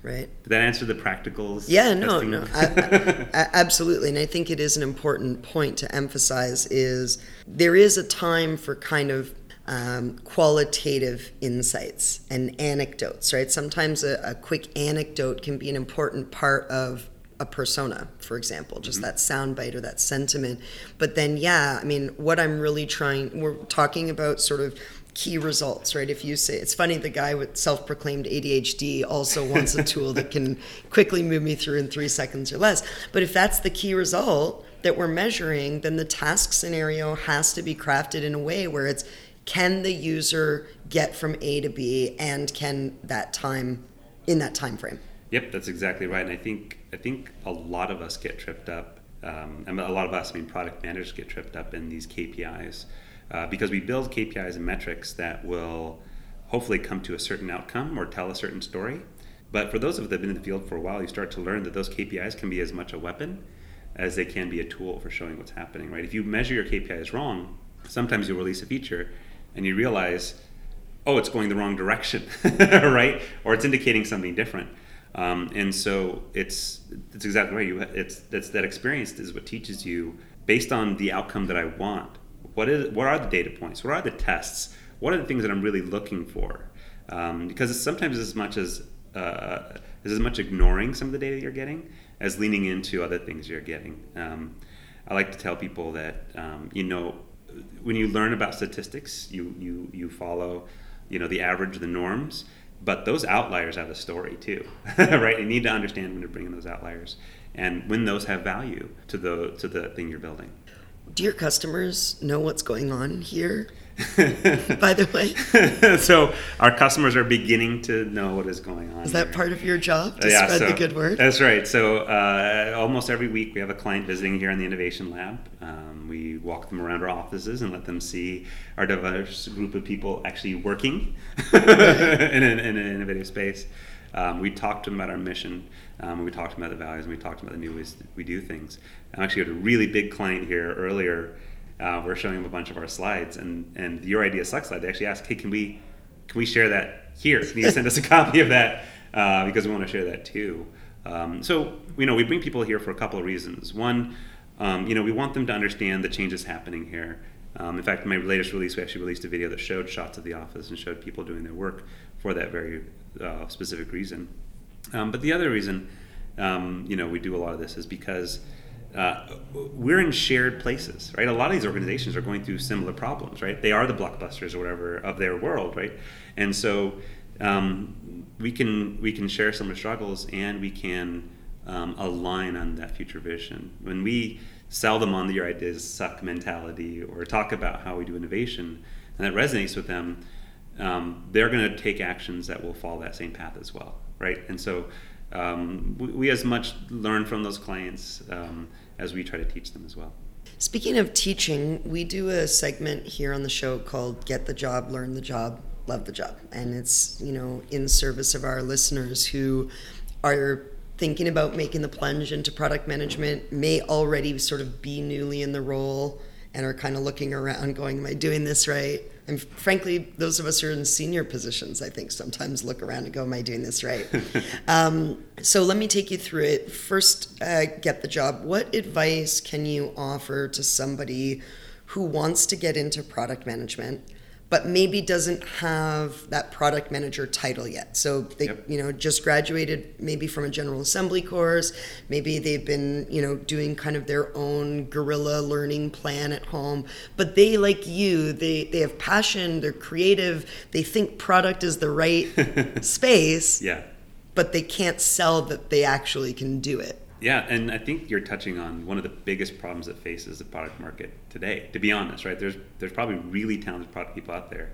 Right. Did that answer the practicals? Yeah, no, no, I, I, <laughs> absolutely. And I think it is an important point to emphasize is there is a time for kind of um, qualitative insights and anecdotes, right? Sometimes a, a, quick anecdote can be an important part of a persona, for example, just mm-hmm. that soundbite or that sentiment. But then, yeah, I mean, what I'm really trying, we're talking about sort of key results, right? If you say, it's funny, the guy with self proclaimed ADHD also wants a tool that can <laughs> quickly move me through in three seconds or less. But if that's the key result that we're measuring, then the task scenario has to be crafted in a way where it's can the user get from A to B and can that time in that time frame? Yep, that's exactly right. And I think I think a lot of us get tripped up. Um, and a lot of us, I mean, product managers get tripped up in these KPIs uh, because we build KPIs and metrics that will hopefully come to a certain outcome or tell a certain story. But for those of that have been in the field for a while, you start to learn that those KPIs can be as much a weapon as they can be a tool for showing what's happening. Right? If you measure your KPIs wrong, sometimes you'll release a feature and you realize, oh, it's going the wrong direction, <laughs> right? Or it's indicating something different. Um, and so it's it's exactly right. You it's that's that experience is what teaches you based on the outcome that I want. What is what are the data points? What are the tests? What are the things that I'm really looking for? Um, because it's sometimes as much as uh, as much ignoring some of the data you're getting as leaning into other things you're getting. Um, I like to tell people that um, you know when you learn about statistics, you you you follow you know the average, the norms but those outliers have a story too, <laughs> right? You need to understand when to bring in those outliers and when those have value to the to the thing you're building. Do your customers know what's going on here? <laughs> by the way. <laughs> so our customers are beginning to know what is going on. Is that here. part of your job to yeah, spread so, the good word? That's right. So uh, almost every week we have a client visiting here in the Innovation Lab. Um, we walk them around our offices and let them see our diverse group of people actually working <laughs> in, an, in, an, innovative space. Um, we talked to them about our mission. Um, we talked about the values and we talked about the new ways we do things. I actually had a really big client here earlier uh, we're showing them a bunch of our slides, and and your idea sucks slide. They actually asked, hey, can we can we share that here? Can you send us a <laughs> copy of that uh, because we want to share that too. Um, so you know, we bring people here for a couple of reasons. One, um, you know, we want them to understand the changes happening here. Um, in fact, my latest release, we actually released a video that showed shots of the office and showed people doing their work for that very uh, specific reason. Um, but the other reason, um, you know, we do a lot of this is because uh, we're in shared places, right? A lot of these organizations are going through similar problems, right? They are the blockbusters or whatever of their world, right? And so um, we can we can share some of struggles and we can um, align on that future vision. When we sell them on the your ideas suck mentality or talk about how we do innovation, and that resonates with them, um, they're going to take actions that will follow that same path as well, right? And so um, we, we, as much learn from those clients um, as we try to teach them as well. Speaking of teaching, we do a segment here on the show called Get the Job, Learn the Job, Love the Job. And it's, you know, in service of our listeners who are thinking about making the plunge into product management, may already sort of be newly in the role and are kind of looking around going, Am I doing this right? And frankly, those of us who are in senior positions, I think, sometimes look around and go, Am I doing this right? <laughs> um, so let me take you through it. First, uh, get the job. What advice can you offer to somebody who wants to get into product management? But maybe doesn't have that product manager title yet. So they, yep. you know, just graduated maybe from a general assembly course. Maybe they've been, you know, doing kind of their own guerrilla learning plan at home. But they, like you, they they have passion. They're creative. They think product is the right <laughs> space. Yeah. But they can't sell that they actually can do it. Yeah, and I think you're touching on one of the biggest problems that faces the product market today. To be honest, right? There's there's probably really talented product people out there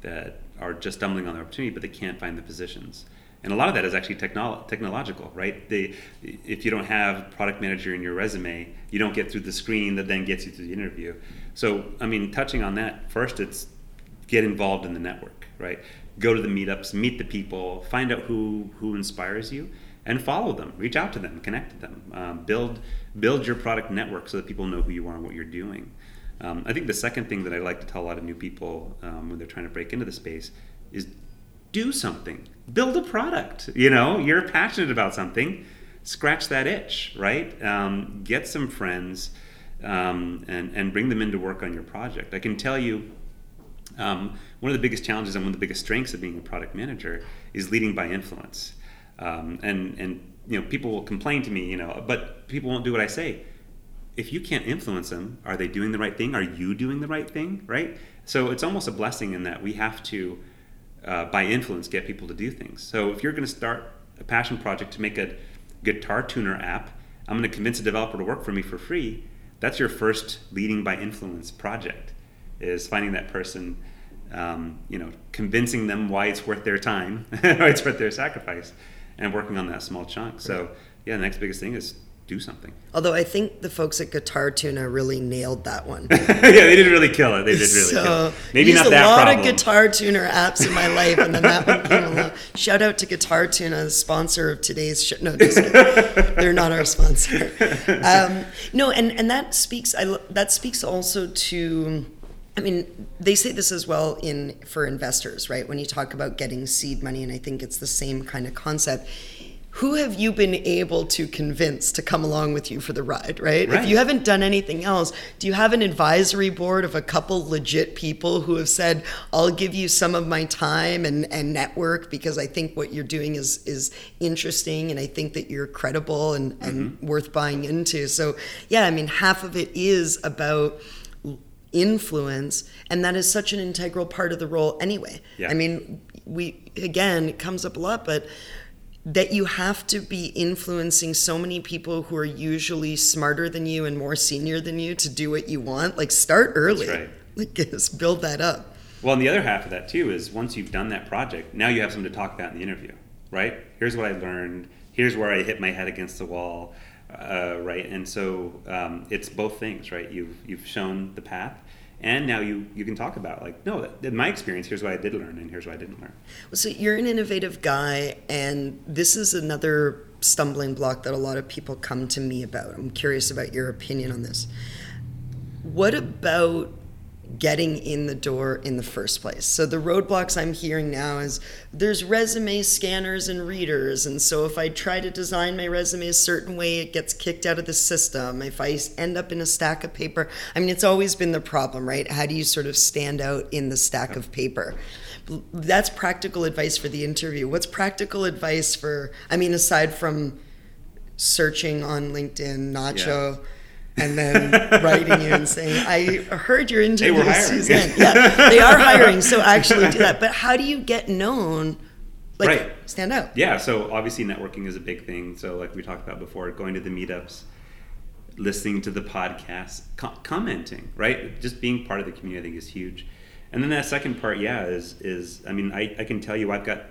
that are just stumbling on the opportunity, but they can't find the positions. And a lot of that is actually technolo- technological, right? They, if you don't have product manager in your resume, you don't get through the screen that then gets you to the interview. So, I mean, touching on that, first it's get involved in the network, right? Go to the meetups, meet the people, find out who who inspires you, and follow them, reach out to them, connect to them, um, build build your product network so that people know who you are and what you're doing. Um, I think the second thing that I like to tell a lot of new people um, when they're trying to break into the space is do something, build a product. You know, you're passionate about something, scratch that itch, right? Um, get some friends um, and and bring them in to work on your project. I can tell you. Um, one of the biggest challenges and one of the biggest strengths of being a product manager is leading by influence. Um, and and you know people will complain to me, you know, but people won't do what I say. If you can't influence them, are they doing the right thing? Are you doing the right thing? Right. So it's almost a blessing in that we have to, uh, by influence, get people to do things. So if you're going to start a passion project to make a guitar tuner app, I'm going to convince a developer to work for me for free. That's your first leading by influence project, is finding that person, um, you know, convincing them why it's worth their time, <laughs> why it's worth their sacrifice and working on that small chunk. So yeah, the next biggest thing is do something. Although I think the folks at Guitar Tuna really nailed that one. <laughs> yeah, they did really kill it. They did really so, kill it. Maybe not that problem. a lot of Guitar Tuner apps in my life, and then that one came along. <laughs> Shout out to Guitar Tuna, sponsor of today's show. No, just <laughs> they're not our sponsor. Um, no, and and that speaks. I that speaks also to I mean, they say this as well in for investors, right? When you talk about getting seed money, and I think it's the same kind of concept. Who have you been able to convince to come along with you for the ride, right? right? If you haven't done anything else, do you have an advisory board of a couple legit people who have said, "I'll give you some of my time and, and network because I think what you're doing is is interesting and I think that you're credible and, and mm-hmm. worth buying into." So, yeah, I mean, half of it is about influence and that is such an integral part of the role anyway yeah. i mean we again it comes up a lot but that you have to be influencing so many people who are usually smarter than you and more senior than you to do what you want. Like start early. That's right. <laughs> Like just build that up. Well, and the other half of that too is once you've done that project, now you have something to talk about in the interview, right? Here's what I learned. Here's where I hit my head against the wall, uh, right? And so um, it's both things, right? You've you've shown the path, and now you you can talk about like no in my experience here's what i did learn and here's what i didn't learn. Well so you're an innovative guy and this is another stumbling block that a lot of people come to me about. I'm curious about your opinion on this. What about getting in the door in the first place. So the roadblocks I'm hearing now is there's resume scanners and readers and so if I try to design my resume a certain way it gets kicked out of the system. If I end up in a stack of paper, I mean it's always been the problem, right? How do you sort of stand out in the stack of paper? That's practical advice for the interview. What's practical advice for I mean aside from searching on LinkedIn, Nacho yeah and then writing you and saying, "I heard your interview, hey, Suzanne." yeah, they are hiring, so actually do that. But how do you get known? Like, right. stand out. Yeah. So obviously, networking is a big thing. So like we talked about before, going to the meetups, listening to the podcast, com- commenting, right? Just being part of the community, I think, is huge. And then that second part, yeah, is is I mean, I, I can tell you, I've got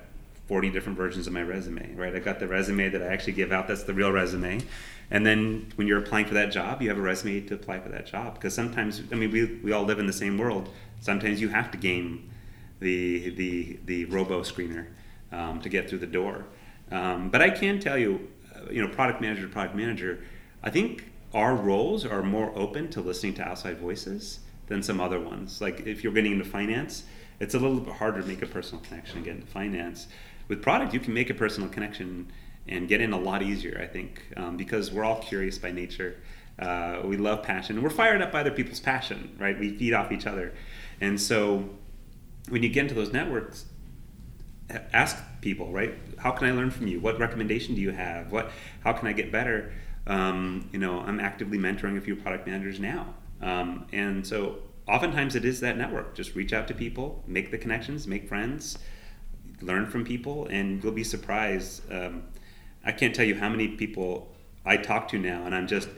40 different versions of my resume, right? I got the resume that I actually give out. That's the real resume. And then when you're applying for that job, you have a resume to apply for that job. Because sometimes, I mean, we, we all live in the same world. Sometimes you have to game the, the, the robo screener um, to get through the door. Um, but I can tell you, uh, you know, product manager to product manager, I think our roles are more open to listening to outside voices than some other ones. Like if you're getting into finance, it's a little bit harder to make a personal connection and get into finance. With product, you can make a personal connection and get in a lot easier, I think, um, because we're all curious by nature. Uh, we love passion, and we're fired up by other people's passion, right? We feed off each other, and so when you get into those networks, ask people, right? How can I learn from you? What recommendation do you have? What? How can I get better? Um, you know, I'm actively mentoring a few product managers now, um, and so oftentimes it is that network. Just reach out to people, make the connections, make friends, learn from people, and you'll be surprised. Um, I can't tell you how many people I talk to now, and I'm just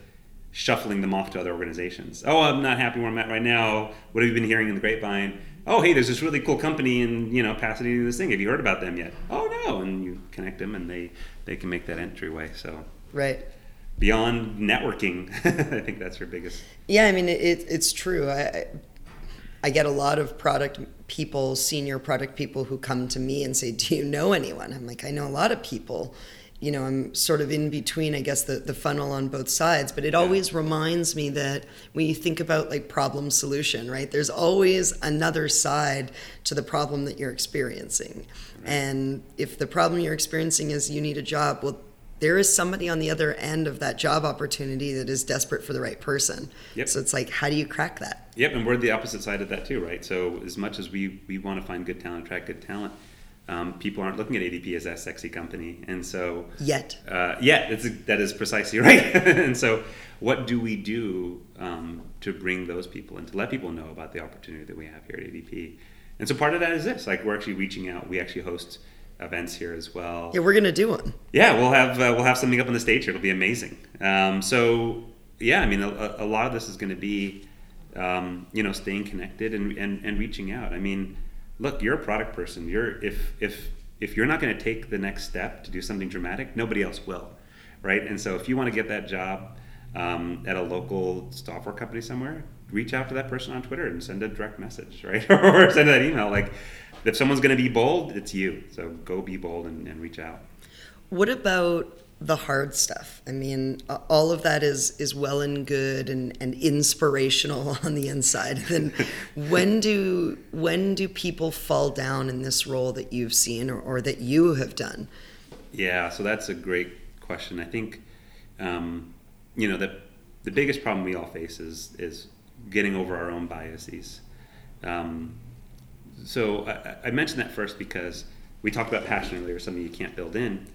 shuffling them off to other organizations. Oh, I'm not happy where I'm at right now. What have you been hearing in the grapevine? Oh, hey, there's this really cool company in you know Pasadena. This thing. Have you heard about them yet? Oh no, and you connect them, and they they can make that entryway. So right beyond networking, <laughs> I think that's your biggest. Yeah, I mean it, it's true. I I get a lot of product people, senior product people, who come to me and say, "Do you know anyone?" I'm like, I know a lot of people you know, I'm sort of in between, I guess, the, the funnel on both sides. But it yeah. always reminds me that when you think about like problem solution, right, there's always another side to the problem that you're experiencing. Right. And if the problem you're experiencing is you need a job, well, there is somebody on the other end of that job opportunity that is desperate for the right person. Yep. So it's like, how do you crack that? Yep, and we're the opposite side of that too, right? So as much as we we want to find good talent, attract good talent, um, people aren't looking at ADP as that sexy company, and so yet, uh, yet that is precisely <laughs> right. and so, what do we do um, to bring those people and to let people know about the opportunity that we have here at ADP? And so, part of that is this: like we're actually reaching out. We actually host events here as well. Yeah, we're gonna do one. Yeah, we'll have uh, we'll have something up on the stage here. It'll be amazing. Um, so, yeah, I mean, a, a, lot of this is going to be, um, you know, staying connected and, and and reaching out. I mean look, you're a product person. You're if if if you're not going to take the next step to do something dramatic, nobody else will, right? And so if you want to get that job um, at a local software company somewhere, reach out to that person on Twitter and send a direct message, right? <laughs> or send that email. Like, if someone's going to be bold, it's you. So go be bold and, and reach out. What about the hard stuff. I mean, all of that is is well and good and, and inspirational <laughs> on the inside. And when do when do people fall down in this role that you've seen or, or that you have done? Yeah, so that's a great question. I think, um, you know, the the biggest problem we all face is is getting over our own biases. Um, so I, I mentioned that first because we talked about passion earlier, something you can't build in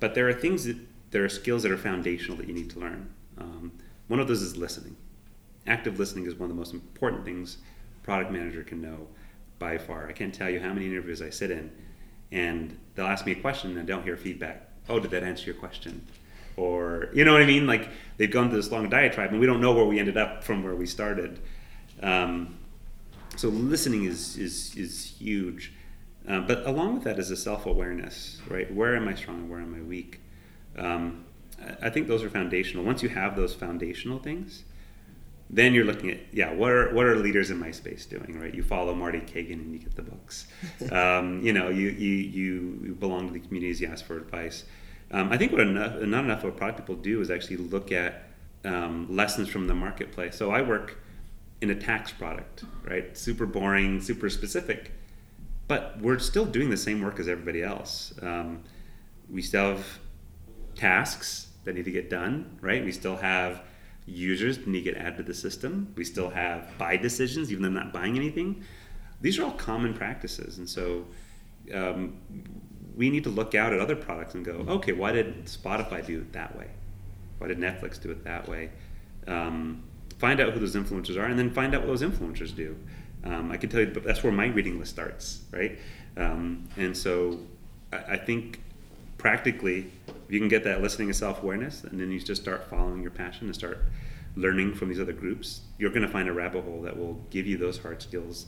but there are things that there are skills that are foundational that you need to learn. Um, one of those is listening. Active listening is one of the most important things product manager can know by far. I can't tell you how many interviews I sit in, and they'll ask me a question and don't hear feedback oh, did that answer your question? Or you know what I mean? Like they've gone through this long diatribe, and we don't know where we ended up from where we started. Um, so listening is is is huge, uh, but along with that is a self awareness, right? Where am I strong? Where am I weak? Um, I think those are foundational. Once you have those foundational things, then you're looking at yeah what are what are leaders in my space doing right you follow marty cagan and you get the books <laughs> um, you know you, you you belong to the communities you ask for advice um, i think what enough, not enough of product people do is actually look at um, lessons from the marketplace so i work in a tax product right super boring super specific but we're still doing the same work as everybody else um, we still have tasks that need to get done right we still have users need to get added to the system. We still have buy decisions, even though they're not buying anything. These are all common practices, and so um, we need to look out at other products and go, okay, why did Spotify do it that way? Why did Netflix do it that way? Um, find out who those influencers are, and then find out what those influencers do. Um, I can tell you, that's where my reading list starts, right? Um, and so I, I think practically, if you can get that listening and self awareness, and then you just start following your passion and start learning from these other groups, you're going to find a rabbit hole that will give you those hard skills,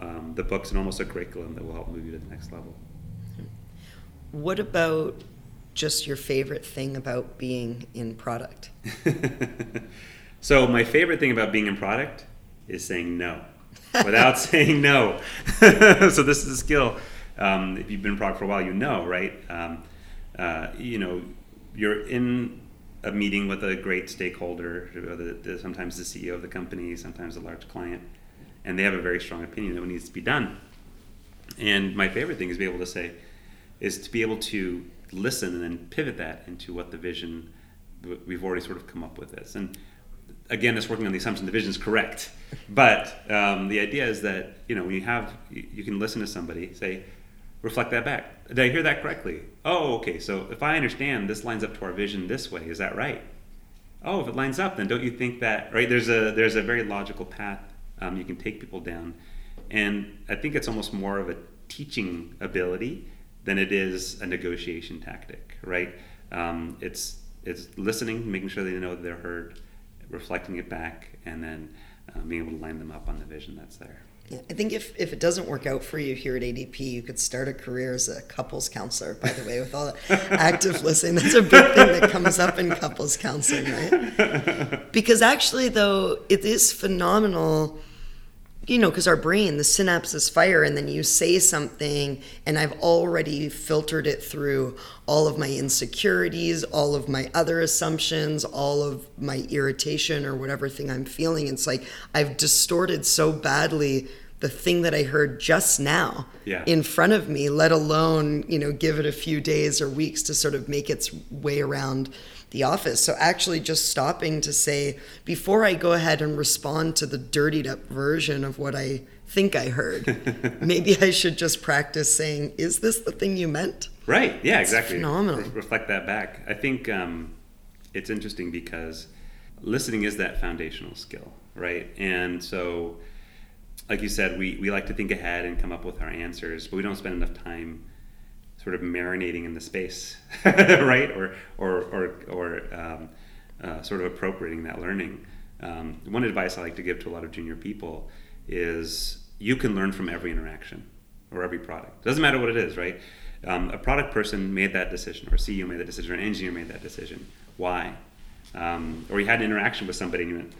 um, the books, and almost a curriculum that will help move you to the next level. What about just your favorite thing about being in product? <laughs> so, my favorite thing about being in product is saying no without <laughs> saying no. <laughs> so, this is a skill. Um, if you've been in product for a while, you know, right? Um, uh, you know, you're in a meeting with a great stakeholder, the, the, sometimes the CEO of the company, sometimes a large client, and they have a very strong opinion that what needs to be done. And my favorite thing is to be able to say, is to be able to listen and then pivot that into what the vision we've already sort of come up with is. And again, it's working on the assumption the vision is correct. But um, the idea is that you know when you have you, you can listen to somebody say, reflect that back. Did I hear that correctly? Oh, okay. So if I understand this lines up to our vision this way, is that right? Oh, if it lines up, then don't you think that right? There's a there's a very logical path um, you can take people down, and I think it's almost more of a teaching ability than it is a negotiation tactic, right? Um, it's it's listening, making sure they know they're heard, reflecting it back, and then uh, being able to line them up on the vision that's there. Yeah, I think if, if it doesn't work out for you here at ADP, you could start a career as a couples counselor, by the way, with all that <laughs> active listening. That's a big thing that comes up in couples counseling, right? <laughs> Because actually, though, it is phenomenal you know, because our brain, the synapses fire, and then you say something, and I've already filtered it through all of my insecurities, all of my other assumptions, all of my irritation or whatever thing I'm feeling. It's like I've distorted so badly the thing that I heard just now yeah. in front of me, let alone, you know, give it a few days or weeks to sort of make its way around the office. So actually just stopping to say, before I go ahead and respond to the dirtied up version of what I think I heard, <laughs> maybe I should just practice saying, is this the thing you meant? Right. Yeah, it's exactly. Phenomenal. Re- reflect that back. I think um, it's interesting because listening is that foundational skill, right? And so, like you said, we, we like to think ahead and come up with our answers, but we don't spend enough time sort of marinating in the space, <laughs> right? Or or or, or um, uh, sort of appropriating that learning. Um, one advice I like to give to a lot of junior people is you can learn from every interaction or every product. Doesn't matter what it is, right? Um, a product person made that decision, or CEO made that decision, or an engineer made that decision. Why? Um, or you had an interaction with somebody and you went,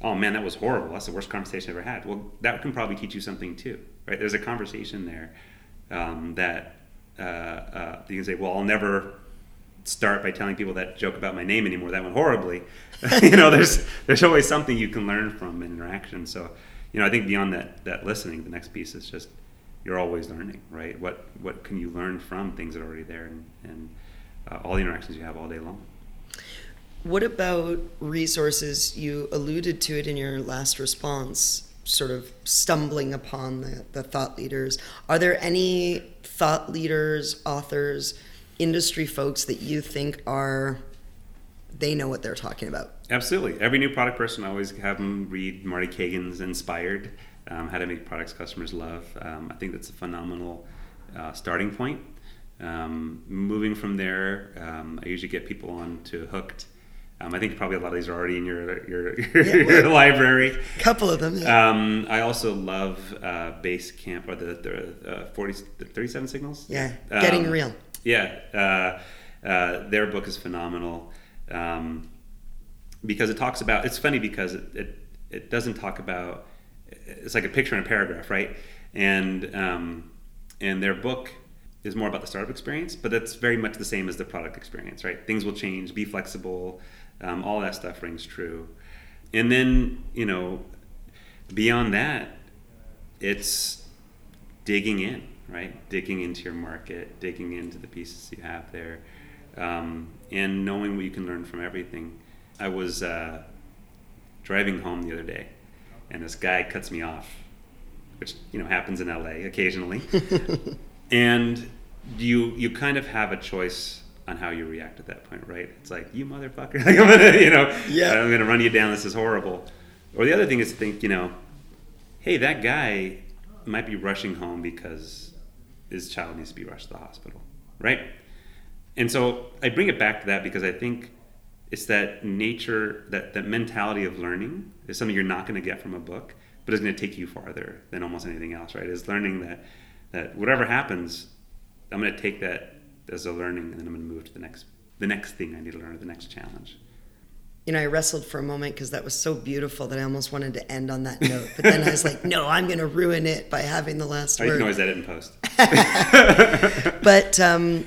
"Oh man, that was horrible. That's the worst conversation I ever had." Well, that can probably teach you something too, right? There's a conversation there um, that uh, uh, you can say, well, I'll never start by telling people that joke about my name anymore. That went horribly. <laughs> you know, there's there's always something you can learn from an interaction. So, you know, I think beyond that that listening, the next piece is just you're always learning, right? What what can you learn from things that are already there and, and uh, all the interactions you have all day long. What about resources? You alluded to it in your last response sort of stumbling upon the, the thought leaders. Are there any thought leaders, authors, industry folks that you think are they know what they're talking about? Absolutely. Every new product person, I always have them read Marty Cagan's Inspired, um, How to Make Products Customers Love. Um, I think that's a phenomenal uh, starting point. Um, moving from there, um, I usually get people on to Hooked. Um, I think probably a lot of these are already in your your, <laughs> your, yeah, your <laughs> library. A couple of them. Yeah. Um, I also love uh, Basecamp or the, the uh, 40, 37 signals. Yeah, getting um, real. Yeah, uh, uh, their book is phenomenal um, because it talks about. It's funny because it, it, it doesn't talk about. It's like a picture in a paragraph, right? And um, and their book is more about the startup experience, but that's very much the same as the product experience, right? Things will change, be flexible, um, all that stuff rings true. And then, you know, beyond that, it's digging in, right? Digging into your market, digging into the pieces you have there, um, and knowing what you can learn from everything. I was uh, driving home the other day, and this guy cuts me off, which you know happens in LA occasionally. <laughs> and you you kind of have a choice on how you react at that point, right? It's like you motherfucker, <laughs> like I'm gonna, you know, yeah. I'm gonna run you down. This is horrible. Or the other thing is to think, you know, hey, that guy might be rushing home because his child needs to be rushed to the hospital, right? And so I bring it back to that because I think it's that nature, that that mentality of learning is something you're not going to get from a book, but it's going to take you farther than almost anything else, right? Is learning that that whatever happens, I'm going to take that as a learning, and then I'm going to move to the next the next thing I need to learn, or the next challenge. You know, I wrestled for a moment because that was so beautiful that I almost wanted to end on that note. But then I was like, no, I'm going to ruin it by having the last oh, word. You can always edit in post. <laughs> but um,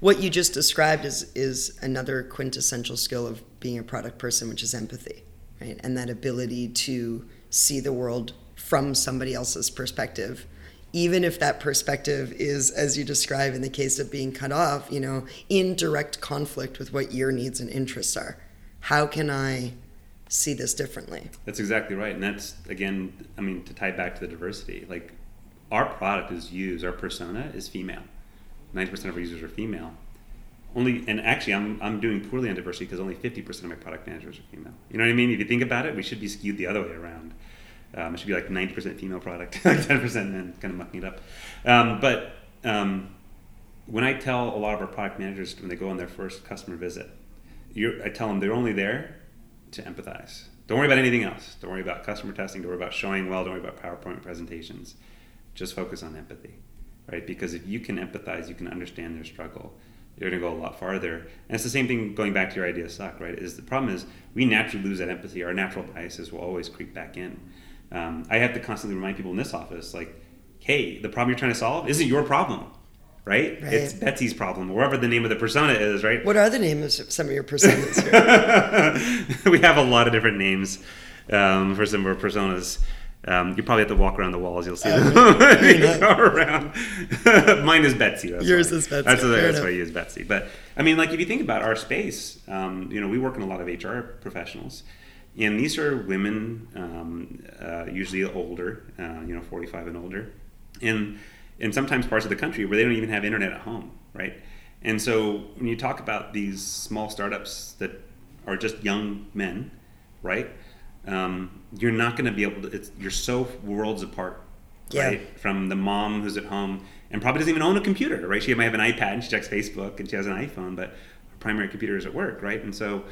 what you just described is is another quintessential skill of being a product person, which is empathy, right? And that ability to see the world from somebody else's perspective even if that perspective is, as you describe in the case of being cut off, you know, in direct conflict with what your needs and interests are. How can I see this differently? That's exactly right. And that's, again, I mean, to tie back to the diversity, like our product is used, our persona is female. 90% of our users are female. Only, and actually, I'm, I'm doing poorly on diversity because only 50% of my product managers are female. You know what I mean? If you think about it, we should be skewed the other way around. Um, it should be like 90% female product, <laughs> like 10% men, kind of mucking it up. Um, but um, when I tell a lot of our product managers when they go on their first customer visit, I tell them they're only there to empathize. Don't worry about anything else. Don't worry about customer testing. Don't worry about showing well. Don't worry about PowerPoint presentations. Just focus on empathy, right? Because if you can empathize, you can understand their struggle. You're going to go a lot farther. And it's the same thing going back to your idea suck, right? Is the problem is we naturally lose that empathy. Our natural biases will always creep back in um, I have to constantly remind people in this office, like, hey, the problem you're trying to solve isn't your problem, right? right. It's Betsy's problem, or whatever the name of the persona is, right? What are the names of some of your personas here? <laughs> we have a lot of different names um, for some of our personas. Um, you probably have to walk around the walls. You'll see them <laughs> you go around. <laughs> Mine is Betsy. That's Yours why. is Betsy. That's, that's why I use Betsy. But I mean, like if you think about our space, um, you know, we work in a lot of HR professionals, and these are women, um, uh, usually older, uh, you know, 45 and older, and in sometimes parts of the country where they don't even have internet at home, right? And so when you talk about these small startups that are just young men, right? Um, you're not going to be able to. you're so worlds apart, yeah. right? From the mom who's at home and probably doesn't even own a computer, right? She might have an iPad and she checks Facebook and she has an iPhone, but her primary computer is at work, right? And so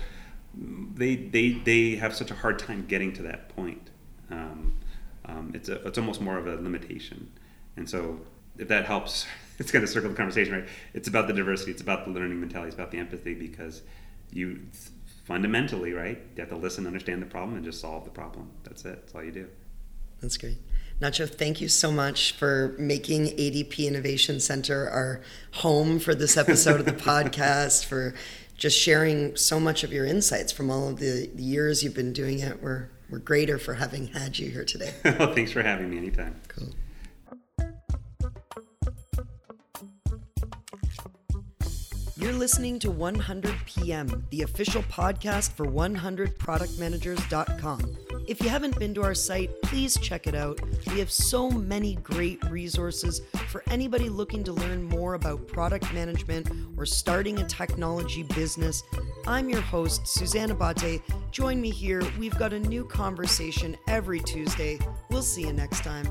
they they they have such a hard time getting to that point. Um, um, it's a, it's almost more of a limitation, and so if that helps, <laughs> it's going to circle the conversation, right? It's about the diversity, it's about the learning mentality, it's about the empathy because you fundamentally, right? You have to listen, understand the problem, and just solve the problem. That's it. That's all you do. That's great. Nacho, thank you so much for making ADP Innovation Center our home for this episode of the <laughs> podcast, for just sharing so much of your insights from all of the, the years you've been doing it. We're, we're greater for having had you here today. <laughs> well, thanks for having me anytime. Cool. You're listening to 100 PM, the official podcast for 100productmanagers.com. If you haven't been to our site, please check it out. We have so many great resources for anybody looking to learn more about product management or starting a technology business. I'm your host, Suzanne Abate. Join me here. We've got a new conversation every Tuesday. We'll see you next time.